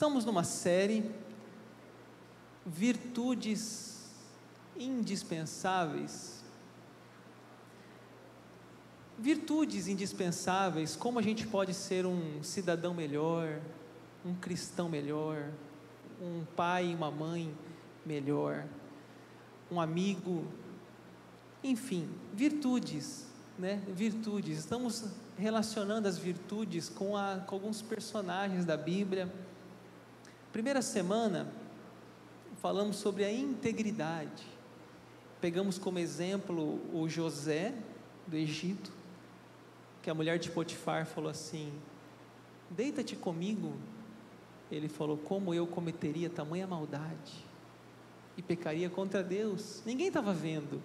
Estamos numa série Virtudes indispensáveis. Virtudes indispensáveis, como a gente pode ser um cidadão melhor, um cristão melhor, um pai e uma mãe melhor, um amigo, enfim, virtudes, né? Virtudes. Estamos relacionando as virtudes com, a, com alguns personagens da Bíblia. Primeira semana, falamos sobre a integridade. Pegamos como exemplo o José do Egito, que a mulher de Potifar falou assim: Deita-te comigo. Ele falou: Como eu cometeria tamanha maldade e pecaria contra Deus? Ninguém estava vendo,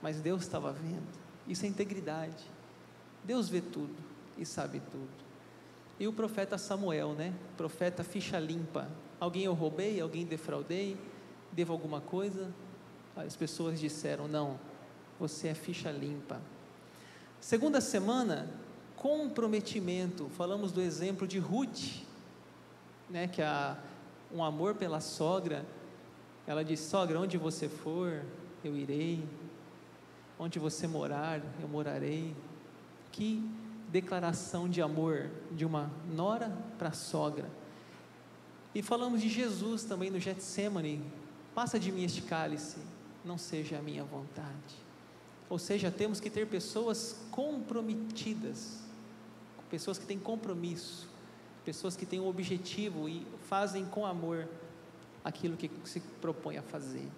mas Deus estava vendo. Isso é integridade. Deus vê tudo e sabe tudo. E o profeta Samuel, né? Profeta ficha limpa. Alguém eu roubei, alguém defraudei, devo alguma coisa? As pessoas disseram: não, você é ficha limpa. Segunda semana, comprometimento. Falamos do exemplo de Ruth, né? Que a um amor pela sogra. Ela disse: sogra, onde você for, eu irei. Onde você morar, eu morarei. Que declaração de amor de uma nora para a sogra. E falamos de Jesus também no Getsemane, passa de mim este cálice, não seja a minha vontade. Ou seja, temos que ter pessoas comprometidas, pessoas que têm compromisso, pessoas que têm um objetivo e fazem com amor aquilo que se propõe a fazer.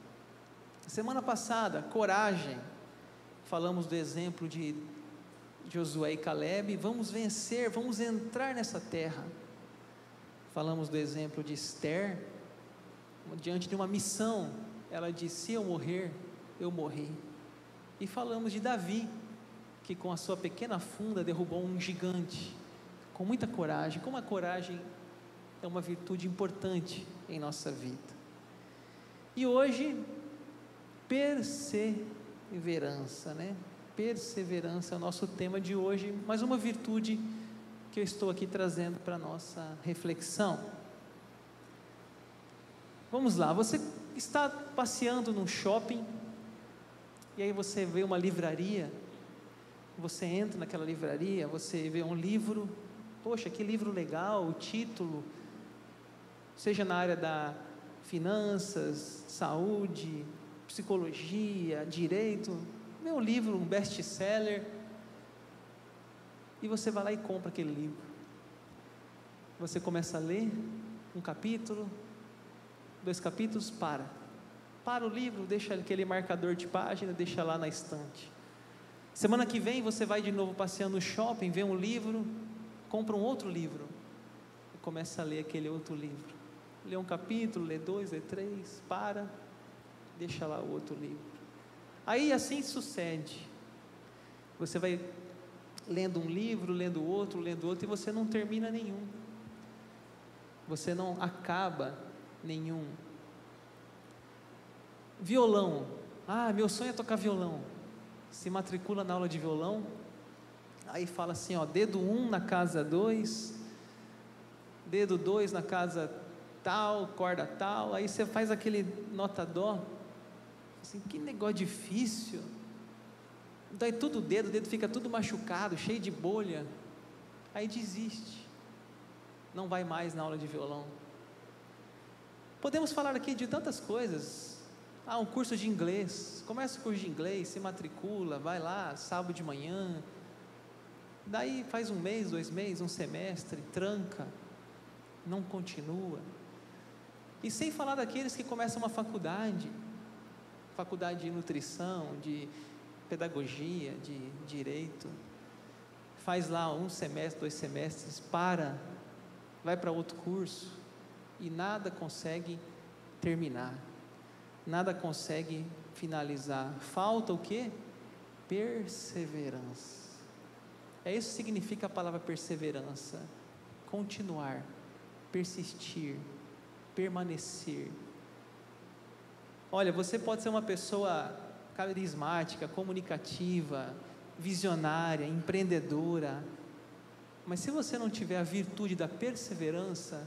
Semana passada, coragem. Falamos do exemplo de Josué e Caleb, vamos vencer, vamos entrar nessa terra. Falamos do exemplo de Esther, diante de uma missão, ela disse: Se eu morrer, eu morri. E falamos de Davi, que com a sua pequena funda derrubou um gigante, com muita coragem. Como a coragem é uma virtude importante em nossa vida. E hoje, perseverança, né? Perseverança é o nosso tema de hoje, mais uma virtude que eu estou aqui trazendo para a nossa reflexão. Vamos lá, você está passeando num shopping e aí você vê uma livraria, você entra naquela livraria, você vê um livro, poxa, que livro legal, o título, seja na área da finanças, saúde, psicologia, direito, Vê um livro, um best-seller, e você vai lá e compra aquele livro. Você começa a ler um capítulo, dois capítulos, para. Para o livro, deixa aquele marcador de página, deixa lá na estante. Semana que vem você vai de novo passeando no shopping, vê um livro, compra um outro livro e começa a ler aquele outro livro. Lê um capítulo, lê dois, lê três, para, deixa lá o outro livro. Aí assim sucede. Você vai lendo um livro, lendo outro, lendo outro, e você não termina nenhum. Você não acaba nenhum. Violão. Ah, meu sonho é tocar violão. Se matricula na aula de violão. Aí fala assim, ó, dedo 1 um na casa 2, dedo 2 na casa tal, corda tal. Aí você faz aquele nota dó Assim, que negócio difícil. Daí tudo o dedo, o dedo fica tudo machucado, cheio de bolha. Aí desiste. Não vai mais na aula de violão. Podemos falar aqui de tantas coisas. Ah, um curso de inglês. Começa o curso de inglês, se matricula, vai lá, sábado de manhã. Daí faz um mês, dois meses, um semestre, tranca, não continua. E sem falar daqueles que começam uma faculdade, faculdade de nutrição, de pedagogia, de direito, faz lá um semestre, dois semestres, para, vai para outro curso e nada consegue terminar, nada consegue finalizar. Falta o que? Perseverança. É isso que significa a palavra perseverança. Continuar, persistir, permanecer Olha, você pode ser uma pessoa carismática, comunicativa, visionária, empreendedora, mas se você não tiver a virtude da perseverança,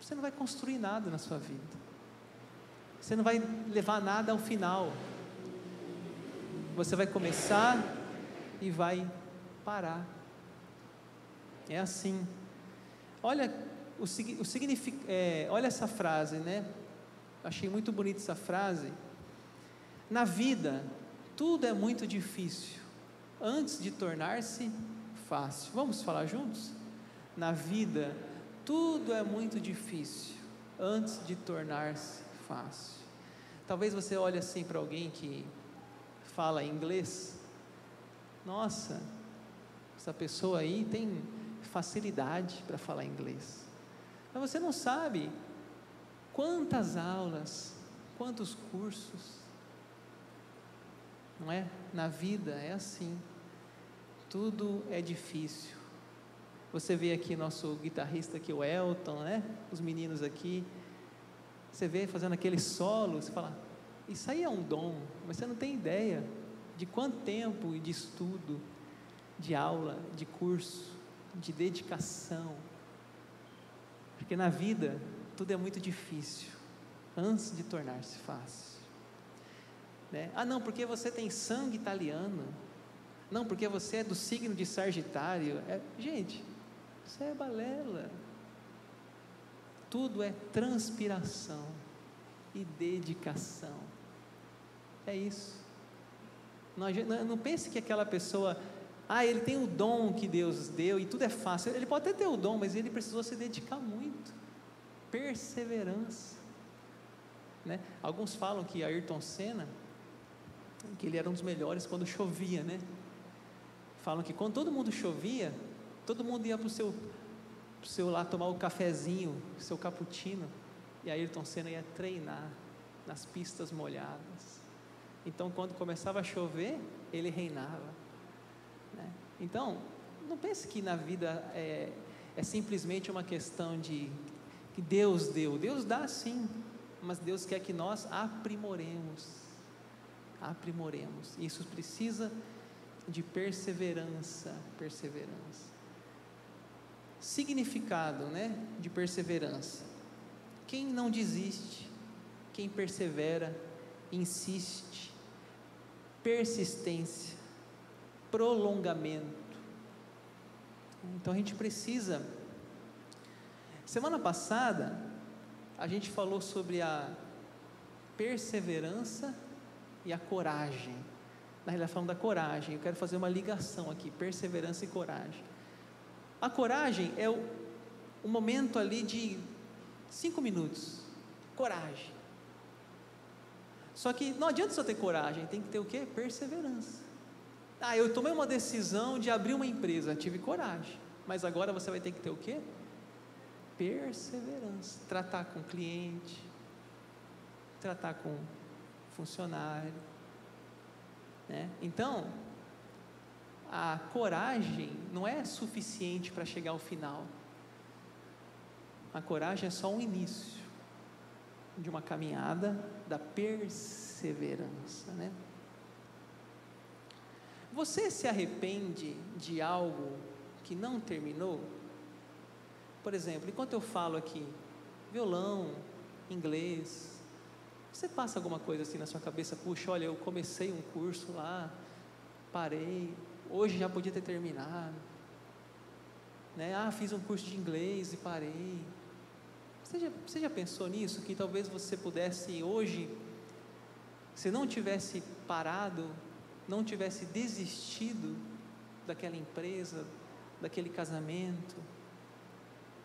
você não vai construir nada na sua vida. Você não vai levar nada ao final. Você vai começar e vai parar. É assim. Olha o, o signific, é, olha essa frase, né? Achei muito bonita essa frase. Na vida, tudo é muito difícil antes de tornar-se fácil. Vamos falar juntos? Na vida, tudo é muito difícil antes de tornar-se fácil. Talvez você olhe assim para alguém que fala inglês. Nossa, essa pessoa aí tem facilidade para falar inglês. Mas você não sabe quantas aulas, quantos cursos. Não é? Na vida é assim. Tudo é difícil. Você vê aqui nosso guitarrista aqui, o Elton, né? Os meninos aqui. Você vê fazendo aquele solo, você fala, isso aí é um dom, mas você não tem ideia de quanto tempo de estudo, de aula, de curso, de dedicação. Porque na vida tudo é muito difícil antes de tornar-se fácil. Né? Ah, não, porque você tem sangue italiano. Não, porque você é do signo de Sagitário. É, gente, isso é balela. Tudo é transpiração e dedicação. É isso. Não, não pense que aquela pessoa, ah, ele tem o dom que Deus deu e tudo é fácil. Ele pode até ter o dom, mas ele precisou se dedicar muito. Perseverança. Né? Alguns falam que Ayrton Senna, que ele era um dos melhores quando chovia, né? Falam que quando todo mundo chovia, todo mundo ia para o seu, pro seu lá tomar o cafezinho, seu cappuccino, e Ayrton Senna ia treinar nas pistas molhadas. Então, quando começava a chover, ele reinava. Né? Então, não pense que na vida é, é simplesmente uma questão de que Deus deu. Deus dá sim, mas Deus quer que nós aprimoremos. Aprimoremos. Isso precisa de perseverança, perseverança. Significado, né, de perseverança. Quem não desiste, quem persevera, insiste, persistência, prolongamento. Então a gente precisa. Semana passada, a gente falou sobre a perseverança e a coragem. Na realidade, da coragem, eu quero fazer uma ligação aqui: perseverança e coragem. A coragem é o, o momento ali de cinco minutos. Coragem. Só que não adianta só ter coragem, tem que ter o quê? Perseverança. Ah, eu tomei uma decisão de abrir uma empresa, tive coragem. Mas agora você vai ter que ter o quê? Perseverança. Tratar com cliente, tratar com funcionário. Né? Então, a coragem não é suficiente para chegar ao final. A coragem é só um início de uma caminhada da perseverança, né? Você se arrepende de algo que não terminou? Por exemplo, enquanto eu falo aqui, violão, inglês, você passa alguma coisa assim na sua cabeça? Puxa, olha, eu comecei um curso lá, parei, hoje já podia ter terminado. Né? Ah, fiz um curso de inglês e parei. Você já, você já pensou nisso? Que talvez você pudesse hoje, se não tivesse parado, não tivesse desistido daquela empresa, daquele casamento,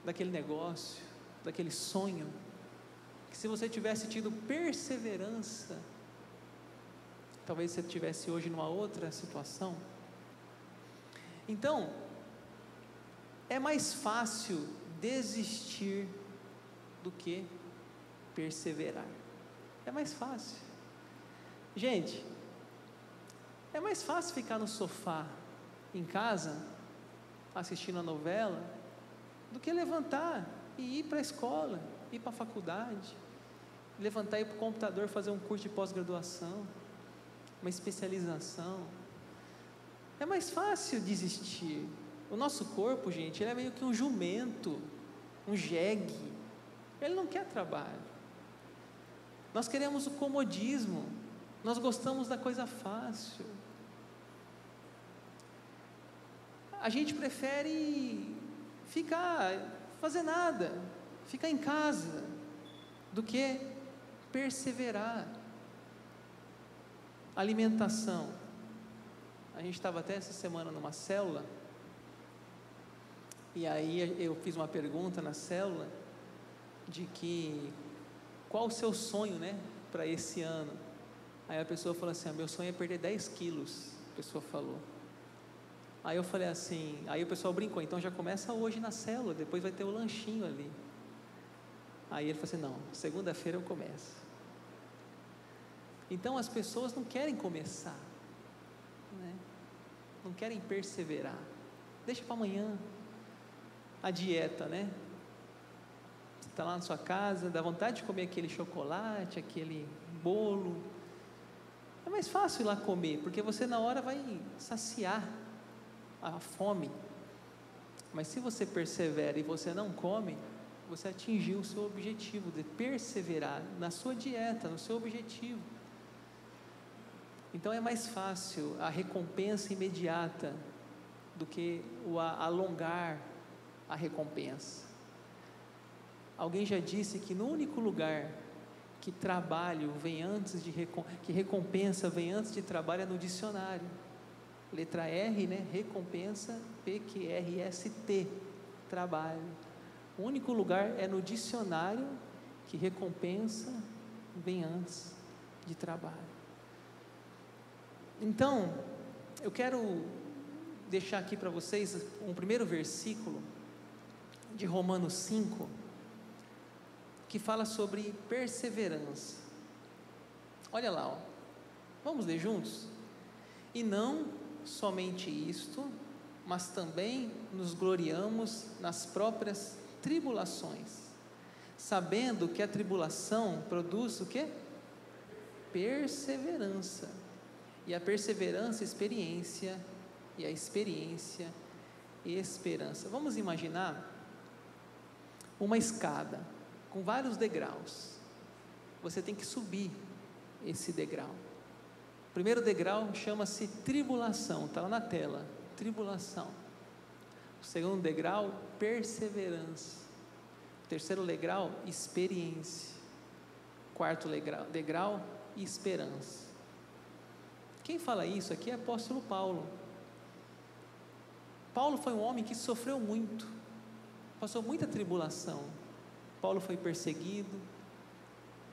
daquele negócio, daquele sonho, que se você tivesse tido perseverança, talvez você estivesse hoje numa outra situação. Então, é mais fácil desistir do que perseverar. É mais fácil. Gente, é mais fácil ficar no sofá em casa assistindo a novela do que levantar e ir para a escola, ir para a faculdade, levantar e ir para o computador fazer um curso de pós-graduação, uma especialização. É mais fácil desistir. O nosso corpo, gente, ele é meio que um jumento, um jegue Ele não quer trabalho. Nós queremos o comodismo, nós gostamos da coisa fácil. A gente prefere ficar, fazer nada, ficar em casa, do que perseverar. Alimentação. A gente estava até essa semana numa célula, e aí eu fiz uma pergunta na célula de que qual o seu sonho, né, para esse ano? Aí a pessoa falou assim: ah, meu sonho é perder 10 quilos. A pessoa falou. Aí eu falei assim, aí o pessoal brincou, então já começa hoje na célula, depois vai ter o lanchinho ali. Aí ele falou assim: não, segunda-feira eu começo. Então as pessoas não querem começar, né? não querem perseverar. Deixa para amanhã. A dieta, né? Você está lá na sua casa, dá vontade de comer aquele chocolate, aquele bolo. É mais fácil ir lá comer, porque você na hora vai saciar a fome. Mas se você persevera e você não come, você atingiu o seu objetivo de perseverar na sua dieta, no seu objetivo. Então é mais fácil a recompensa imediata do que o alongar a recompensa. Alguém já disse que no único lugar que trabalho vem antes de que recompensa vem antes de trabalho é no dicionário. Letra R, né? Recompensa, P Q R S T, trabalho. O único lugar é no dicionário que recompensa vem antes de trabalho. Então, eu quero deixar aqui para vocês um primeiro versículo de Romanos 5, que fala sobre perseverança. Olha lá, ó. vamos ler juntos? E não somente isto, mas também nos gloriamos nas próprias tribulações, sabendo que a tribulação produz o que? Perseverança. E a perseverança, experiência, e a experiência, esperança. Vamos imaginar uma escada com vários degraus. Você tem que subir esse degrau. Primeiro degrau chama-se tribulação, está lá na tela. Tribulação. O segundo degrau, perseverança. O terceiro degrau, experiência. O quarto degrau, degrau, esperança. Quem fala isso aqui é o apóstolo Paulo. Paulo foi um homem que sofreu muito passou muita tribulação. Paulo foi perseguido,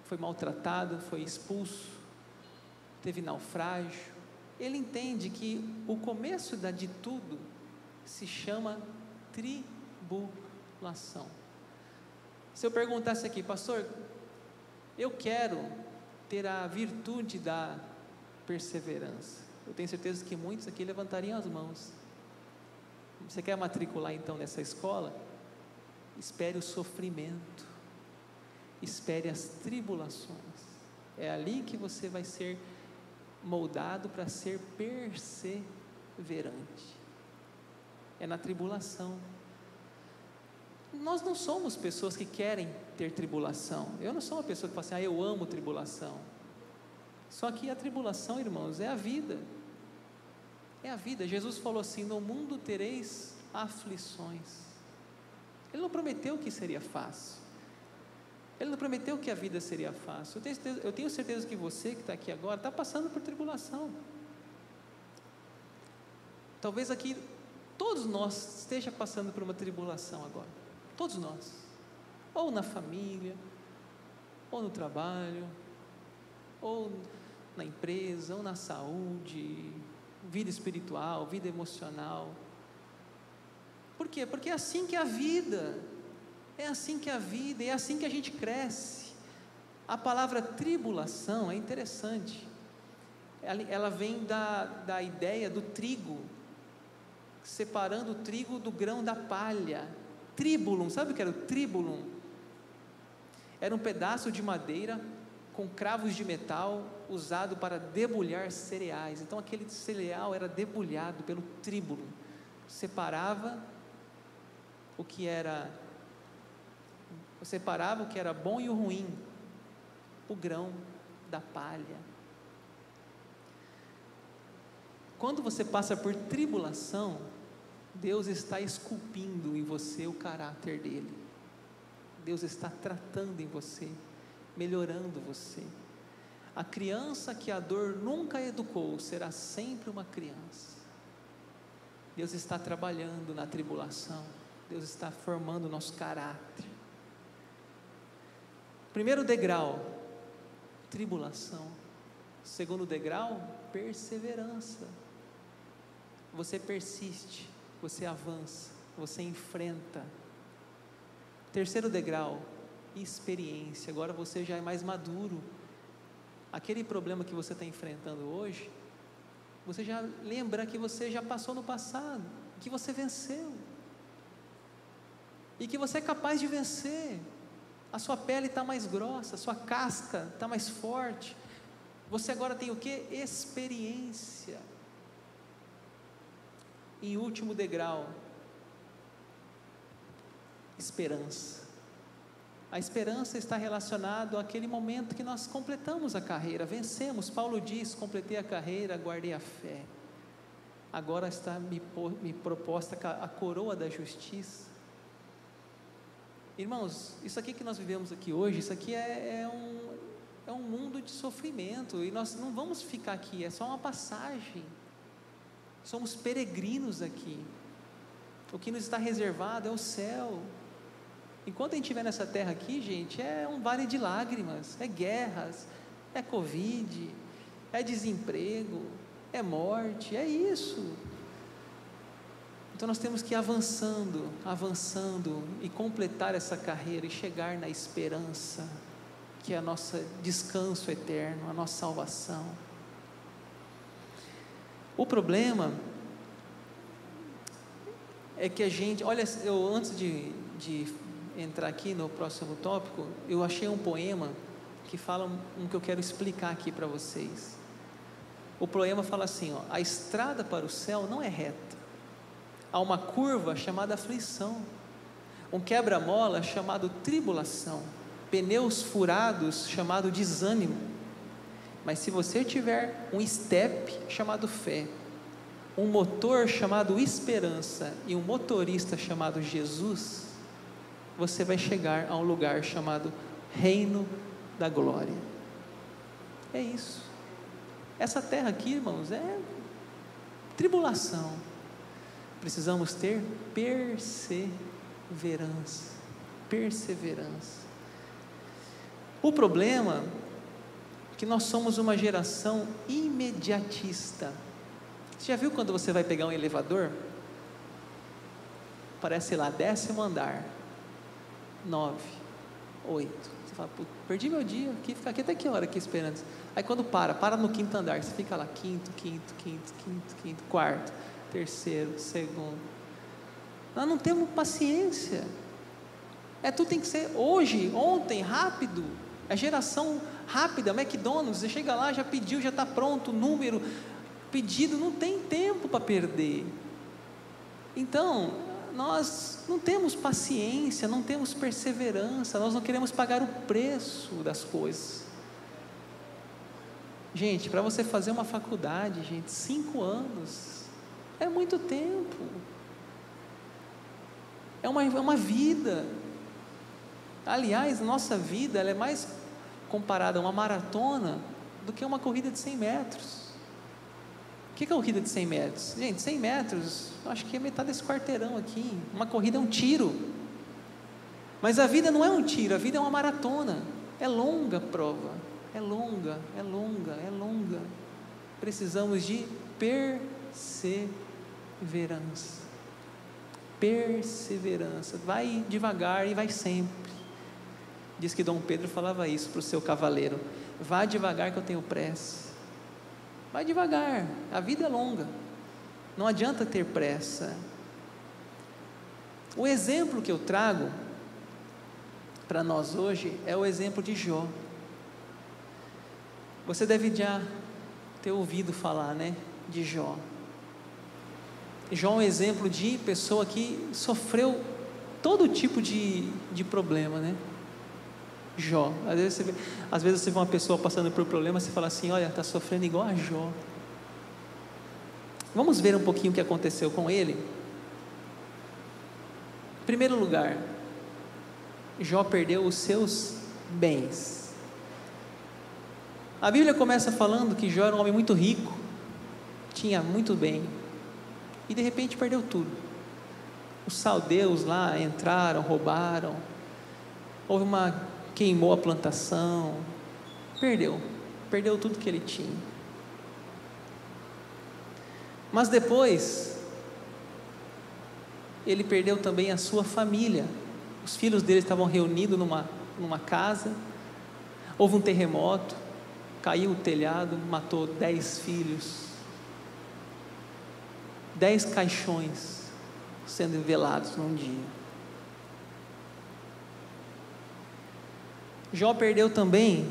foi maltratado, foi expulso, teve naufrágio. Ele entende que o começo da de tudo se chama tribulação. Se eu perguntasse aqui, pastor, eu quero ter a virtude da perseverança. Eu tenho certeza que muitos aqui levantariam as mãos. Você quer matricular então nessa escola? espere o sofrimento, espere as tribulações. É ali que você vai ser moldado para ser perseverante. É na tribulação. Nós não somos pessoas que querem ter tribulação. Eu não sou uma pessoa que fala assim, ah, eu amo tribulação. Só que a tribulação, irmãos, é a vida. É a vida. Jesus falou assim: no mundo tereis aflições. Ele não prometeu que seria fácil. Ele não prometeu que a vida seria fácil. Eu tenho certeza, eu tenho certeza que você que está aqui agora está passando por tribulação. Talvez aqui todos nós esteja passando por uma tribulação agora. Todos nós. Ou na família, ou no trabalho, ou na empresa, ou na saúde, vida espiritual, vida emocional. Por quê? Porque é assim que é a vida, é assim que a vida, é assim que a gente cresce. A palavra tribulação é interessante, ela, ela vem da, da ideia do trigo, separando o trigo do grão da palha. Tribulum, sabe o que era o tribulum? Era um pedaço de madeira com cravos de metal usado para debulhar cereais. Então aquele cereal era debulhado pelo tribulum, separava o que era Você parava o que era bom e o ruim, o grão da palha. Quando você passa por tribulação, Deus está esculpindo em você o caráter dele. Deus está tratando em você, melhorando você. A criança que a dor nunca educou será sempre uma criança. Deus está trabalhando na tribulação. Deus está formando o nosso caráter. Primeiro degrau, tribulação. Segundo degrau, perseverança. Você persiste, você avança, você enfrenta. Terceiro degrau, experiência. Agora você já é mais maduro. Aquele problema que você está enfrentando hoje, você já lembra que você já passou no passado, que você venceu. E que você é capaz de vencer. A sua pele está mais grossa, a sua casca está mais forte. Você agora tem o que? Experiência. Em último degrau, esperança. A esperança está relacionada àquele momento que nós completamos a carreira, vencemos. Paulo diz: completei a carreira, guardei a fé. Agora está me, me proposta a coroa da justiça. Irmãos, isso aqui que nós vivemos aqui hoje, isso aqui é, é, um, é um mundo de sofrimento e nós não vamos ficar aqui, é só uma passagem. Somos peregrinos aqui. O que nos está reservado é o céu. Enquanto a gente estiver nessa terra aqui, gente, é um vale de lágrimas, é guerras, é Covid, é desemprego, é morte, é isso. Então nós temos que ir avançando, avançando e completar essa carreira e chegar na esperança, que é a nossa descanso eterno, a nossa salvação. O problema é que a gente, olha, eu antes de, de entrar aqui no próximo tópico, eu achei um poema que fala um, um que eu quero explicar aqui para vocês. O poema fala assim: ó, a estrada para o céu não é reta, há uma curva chamada aflição, um quebra-mola chamado tribulação, pneus furados chamado desânimo. Mas se você tiver um step chamado fé, um motor chamado esperança e um motorista chamado Jesus, você vai chegar a um lugar chamado Reino da Glória. É isso. Essa terra aqui, irmãos, é tribulação. Precisamos ter perseverança. Perseverança. O problema é que nós somos uma geração imediatista. Você já viu quando você vai pegar um elevador? Parece lá, décimo andar nove, oito. Você fala, perdi meu dia aqui, ficar aqui até que hora aqui esperando? Aí quando para, para no quinto andar, você fica lá, quinto, quinto, quinto, quinto, quinto, quarto, terceiro, segundo. Nós não temos paciência. É tudo tem que ser hoje, ontem, rápido. É geração rápida, McDonald's, você chega lá, já pediu, já está pronto, número, pedido, não tem tempo para perder. Então, nós não temos paciência, não temos perseverança, nós não queremos pagar o preço das coisas. Gente, para você fazer uma faculdade, gente, cinco anos é muito tempo. É uma, é uma vida. Aliás, nossa vida ela é mais comparada a uma maratona do que uma corrida de 100 metros. O que é uma corrida de 100 metros? Gente, 100 metros, acho que é metade desse quarteirão aqui. Uma corrida é um tiro. Mas a vida não é um tiro, a vida é uma maratona. É longa a prova. É longa, é longa, é longa. Precisamos de perseverança. Perseverança. Vai devagar e vai sempre. Diz que Dom Pedro falava isso para o seu cavaleiro: Vá devagar que eu tenho pressa. Vai devagar, a vida é longa. Não adianta ter pressa. O exemplo que eu trago para nós hoje é o exemplo de Jó. Você deve já ter ouvido falar, né, de Jó. Jó é um exemplo de pessoa que sofreu todo tipo de, de problema, né? Jó. Às vezes, você vê, às vezes você vê uma pessoa passando por problema, você fala assim: olha, está sofrendo igual a Jó. Vamos ver um pouquinho o que aconteceu com ele? Em primeiro lugar, Jó perdeu os seus bens. A Bíblia começa falando que Jó era um homem muito rico, tinha muito bem, e de repente perdeu tudo. Os saldeus lá entraram, roubaram, houve uma queimou a plantação, perdeu, perdeu tudo que ele tinha. Mas depois, ele perdeu também a sua família. Os filhos dele estavam reunidos numa, numa casa, houve um terremoto, caiu o telhado, matou dez filhos, dez caixões sendo velados num dia. Jó perdeu também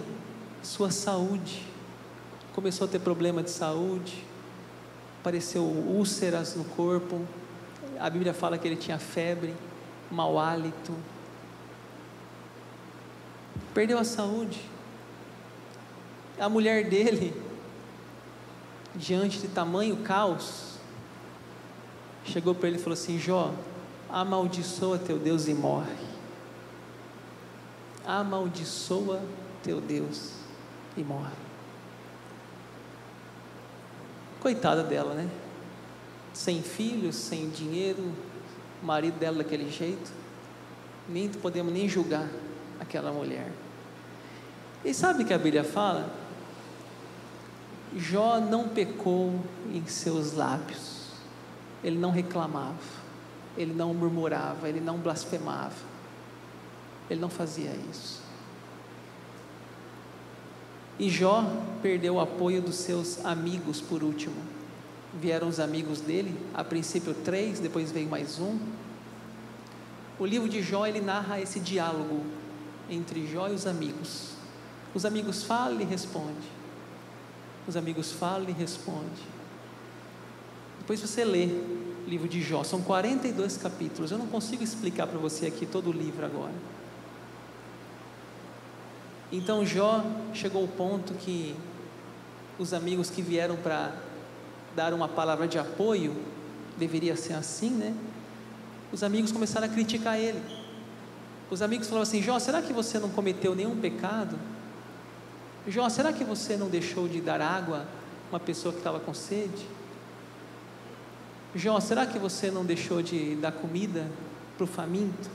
sua saúde, começou a ter problema de saúde, apareceu úlceras no corpo, a Bíblia fala que ele tinha febre, mau hálito, perdeu a saúde. A mulher dele, diante de tamanho caos, chegou para ele e falou assim: Jó, amaldiçoa teu Deus e morre amaldiçoa teu Deus e morre. Coitada dela, né? Sem filhos, sem dinheiro, o marido dela daquele jeito, nem podemos nem julgar aquela mulher. E sabe o que a Bíblia fala? Jó não pecou em seus lábios, ele não reclamava, ele não murmurava, ele não blasfemava ele não fazia isso. E Jó perdeu o apoio dos seus amigos por último. Vieram os amigos dele, a princípio três, depois veio mais um. O livro de Jó ele narra esse diálogo entre Jó e os amigos. Os amigos falam e responde. Os amigos falam e responde. Depois você lê o livro de Jó, são 42 capítulos. Eu não consigo explicar para você aqui todo o livro agora. Então Jó chegou ao ponto que os amigos que vieram para dar uma palavra de apoio, deveria ser assim, né? Os amigos começaram a criticar ele. Os amigos falaram assim: Jó, será que você não cometeu nenhum pecado? Jó, será que você não deixou de dar água a uma pessoa que estava com sede? Jó, será que você não deixou de dar comida para o faminto?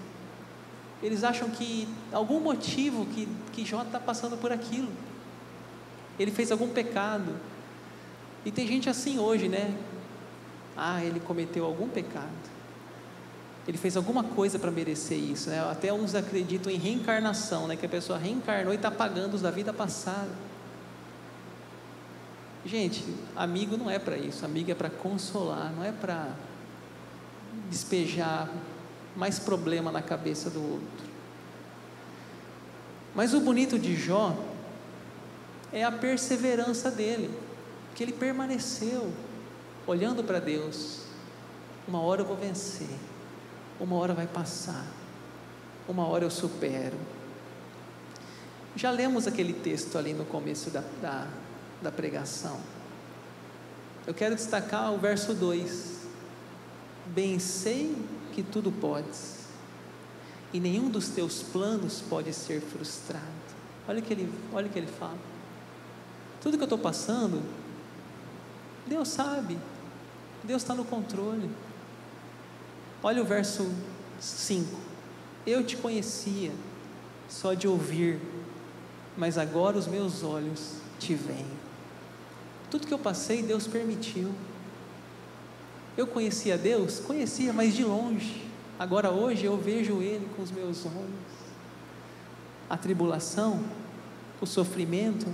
Eles acham que algum motivo que, que Jó está passando por aquilo. Ele fez algum pecado. E tem gente assim hoje, né? Ah, ele cometeu algum pecado. Ele fez alguma coisa para merecer isso. Né? Até uns acreditam em reencarnação, né? que a pessoa reencarnou e está pagando os da vida passada. Gente, amigo não é para isso. Amigo é para consolar, não é para despejar mais problema na cabeça do outro. Mas o bonito de Jó é a perseverança dele, que ele permaneceu olhando para Deus. Uma hora eu vou vencer, uma hora vai passar, uma hora eu supero. Já lemos aquele texto ali no começo da, da, da pregação. Eu quero destacar o verso 2: Bem sei que tudo podes, e nenhum dos teus planos pode ser frustrado. Olha o que ele, olha o que ele fala. Tudo que eu estou passando, Deus sabe, Deus está no controle. Olha o verso 5: Eu te conhecia só de ouvir, mas agora os meus olhos te veem. Tudo que eu passei, Deus permitiu. Eu conhecia Deus? Conhecia, mas de longe. Agora hoje eu vejo Ele com os meus olhos. A tribulação, o sofrimento,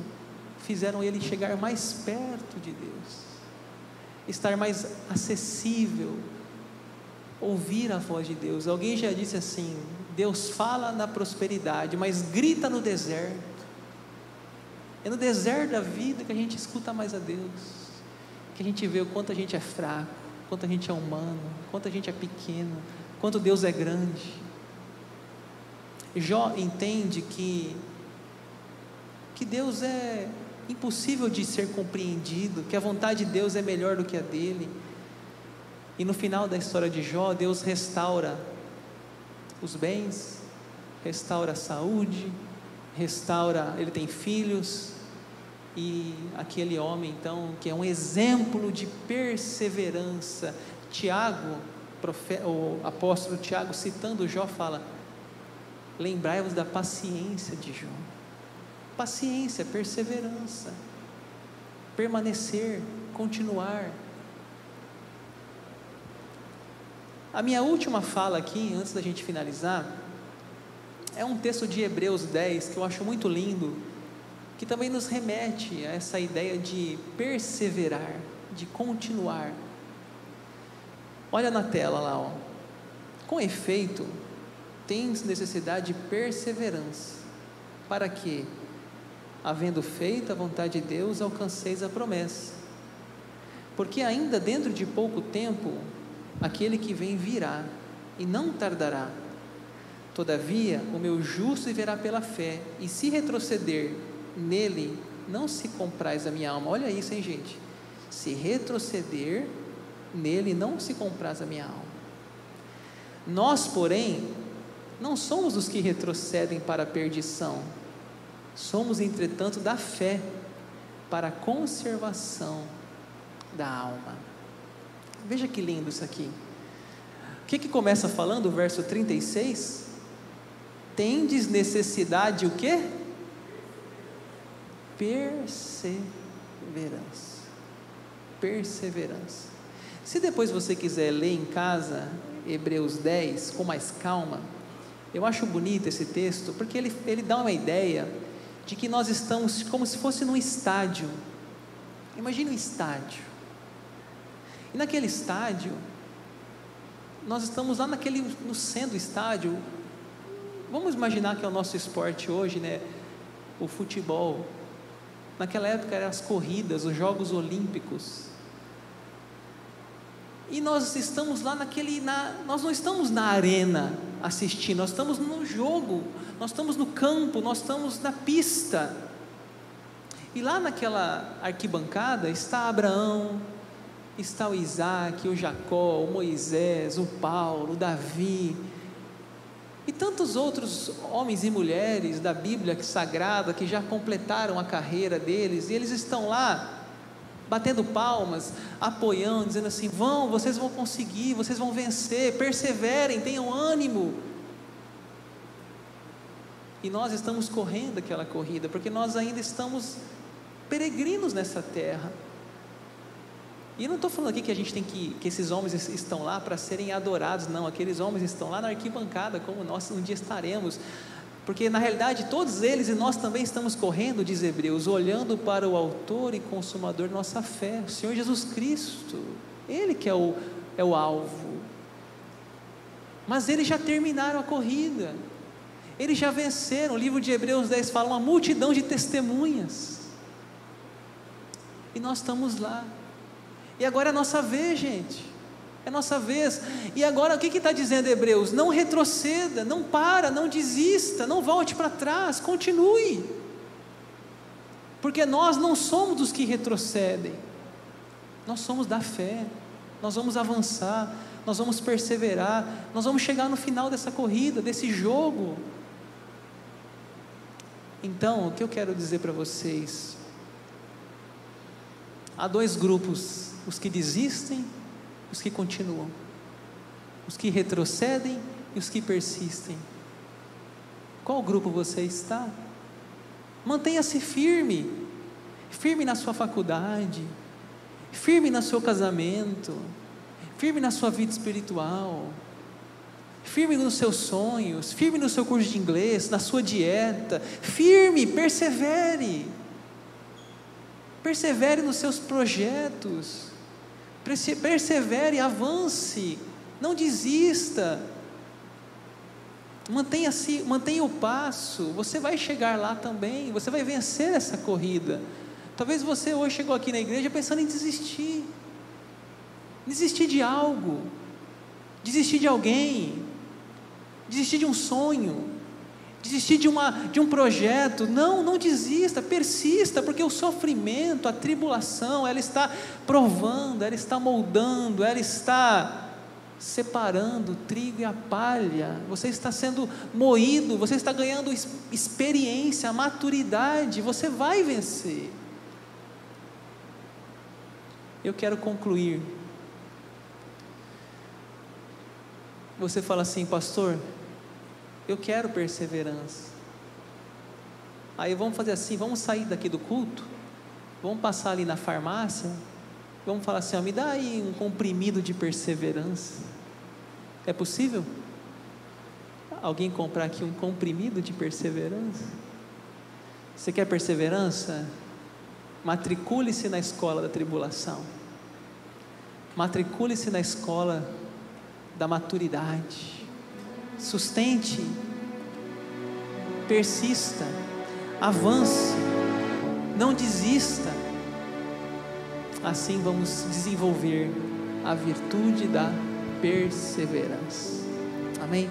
fizeram ele chegar mais perto de Deus, estar mais acessível, ouvir a voz de Deus. Alguém já disse assim: Deus fala na prosperidade, mas grita no deserto. É no deserto da vida que a gente escuta mais a Deus, que a gente vê o quanto a gente é fraco quanto a gente é humano, quanto a gente é pequeno, quanto Deus é grande. Jó entende que, que Deus é impossível de ser compreendido, que a vontade de Deus é melhor do que a dele. E no final da história de Jó, Deus restaura os bens, restaura a saúde, restaura, ele tem filhos, e aquele homem, então, que é um exemplo de perseverança. Tiago, o apóstolo Tiago, citando Jó, fala: Lembrai-vos da paciência de Jó. Paciência, perseverança, permanecer, continuar. A minha última fala aqui, antes da gente finalizar, é um texto de Hebreus 10 que eu acho muito lindo que também nos remete a essa ideia de perseverar, de continuar. Olha na tela lá, ó. Com efeito, tens necessidade de perseverança, para que, havendo feito a vontade de Deus, alcanceis a promessa. Porque ainda dentro de pouco tempo, aquele que vem virá, e não tardará. Todavia, o meu justo viverá pela fé, e se retroceder, nele não se compraz a minha alma. Olha isso, hein, gente? Se retroceder, nele não se compraz a minha alma. Nós, porém, não somos os que retrocedem para a perdição, somos, entretanto, da fé para a conservação da alma. Veja que lindo isso aqui. O que, que começa falando o verso 36? Tendes necessidade o quê? Perseverança. Perseverança. Se depois você quiser ler em casa Hebreus 10 com mais calma, eu acho bonito esse texto, porque ele, ele dá uma ideia de que nós estamos como se fosse num estádio. Imagine um estádio. E naquele estádio, nós estamos lá naquele, no centro do estádio. Vamos imaginar que é o nosso esporte hoje, né? O futebol. Naquela época eram as corridas, os Jogos Olímpicos. E nós estamos lá naquele, na, nós não estamos na arena assistindo, nós estamos no jogo, nós estamos no campo, nós estamos na pista. E lá naquela arquibancada está Abraão, está o Isaac, o Jacó, o Moisés, o Paulo, o Davi, e tantos outros homens e mulheres da Bíblia sagrada que já completaram a carreira deles, e eles estão lá batendo palmas, apoiando, dizendo assim: vão, vocês vão conseguir, vocês vão vencer, perseverem, tenham ânimo. E nós estamos correndo aquela corrida, porque nós ainda estamos peregrinos nessa terra. E não estou falando aqui que a gente tem que, que esses homens estão lá para serem adorados, não. Aqueles homens estão lá na arquibancada, como nós um dia estaremos. Porque na realidade todos eles e nós também estamos correndo, diz Hebreus, olhando para o Autor e Consumador da nossa fé, o Senhor Jesus Cristo. Ele que é o, é o alvo. Mas eles já terminaram a corrida. Eles já venceram. O livro de Hebreus 10 fala uma multidão de testemunhas. E nós estamos lá. E agora é a nossa vez, gente. É a nossa vez. E agora o que está dizendo Hebreus? Não retroceda, não para, não desista, não volte para trás, continue. Porque nós não somos dos que retrocedem, nós somos da fé, nós vamos avançar, nós vamos perseverar, nós vamos chegar no final dessa corrida, desse jogo. Então, o que eu quero dizer para vocês? Há dois grupos os que desistem, os que continuam, os que retrocedem e os que persistem. Qual grupo você está? Mantenha-se firme, firme na sua faculdade, firme no seu casamento, firme na sua vida espiritual, firme nos seus sonhos, firme no seu curso de inglês, na sua dieta, firme, persevere, persevere nos seus projetos, persevere, avance, não desista. Mantenha-se, mantenha o passo. Você vai chegar lá também. Você vai vencer essa corrida. Talvez você hoje chegou aqui na igreja pensando em desistir, desistir de algo, desistir de alguém, desistir de um sonho. Desistir de, uma, de um projeto. Não, não desista, persista, porque o sofrimento, a tribulação, ela está provando, ela está moldando, ela está separando o trigo e a palha. Você está sendo moído, você está ganhando experiência, maturidade, você vai vencer. Eu quero concluir. Você fala assim, pastor, eu quero perseverança. Aí vamos fazer assim, vamos sair daqui do culto, vamos passar ali na farmácia, vamos falar assim, ó, me dá aí um comprimido de perseverança. É possível? Alguém comprar aqui um comprimido de perseverança? Você quer perseverança? Matricule-se na escola da tribulação. Matricule-se na escola da maturidade sustente, persista, avance, não desista. Assim vamos desenvolver a virtude da perseverança. Amém?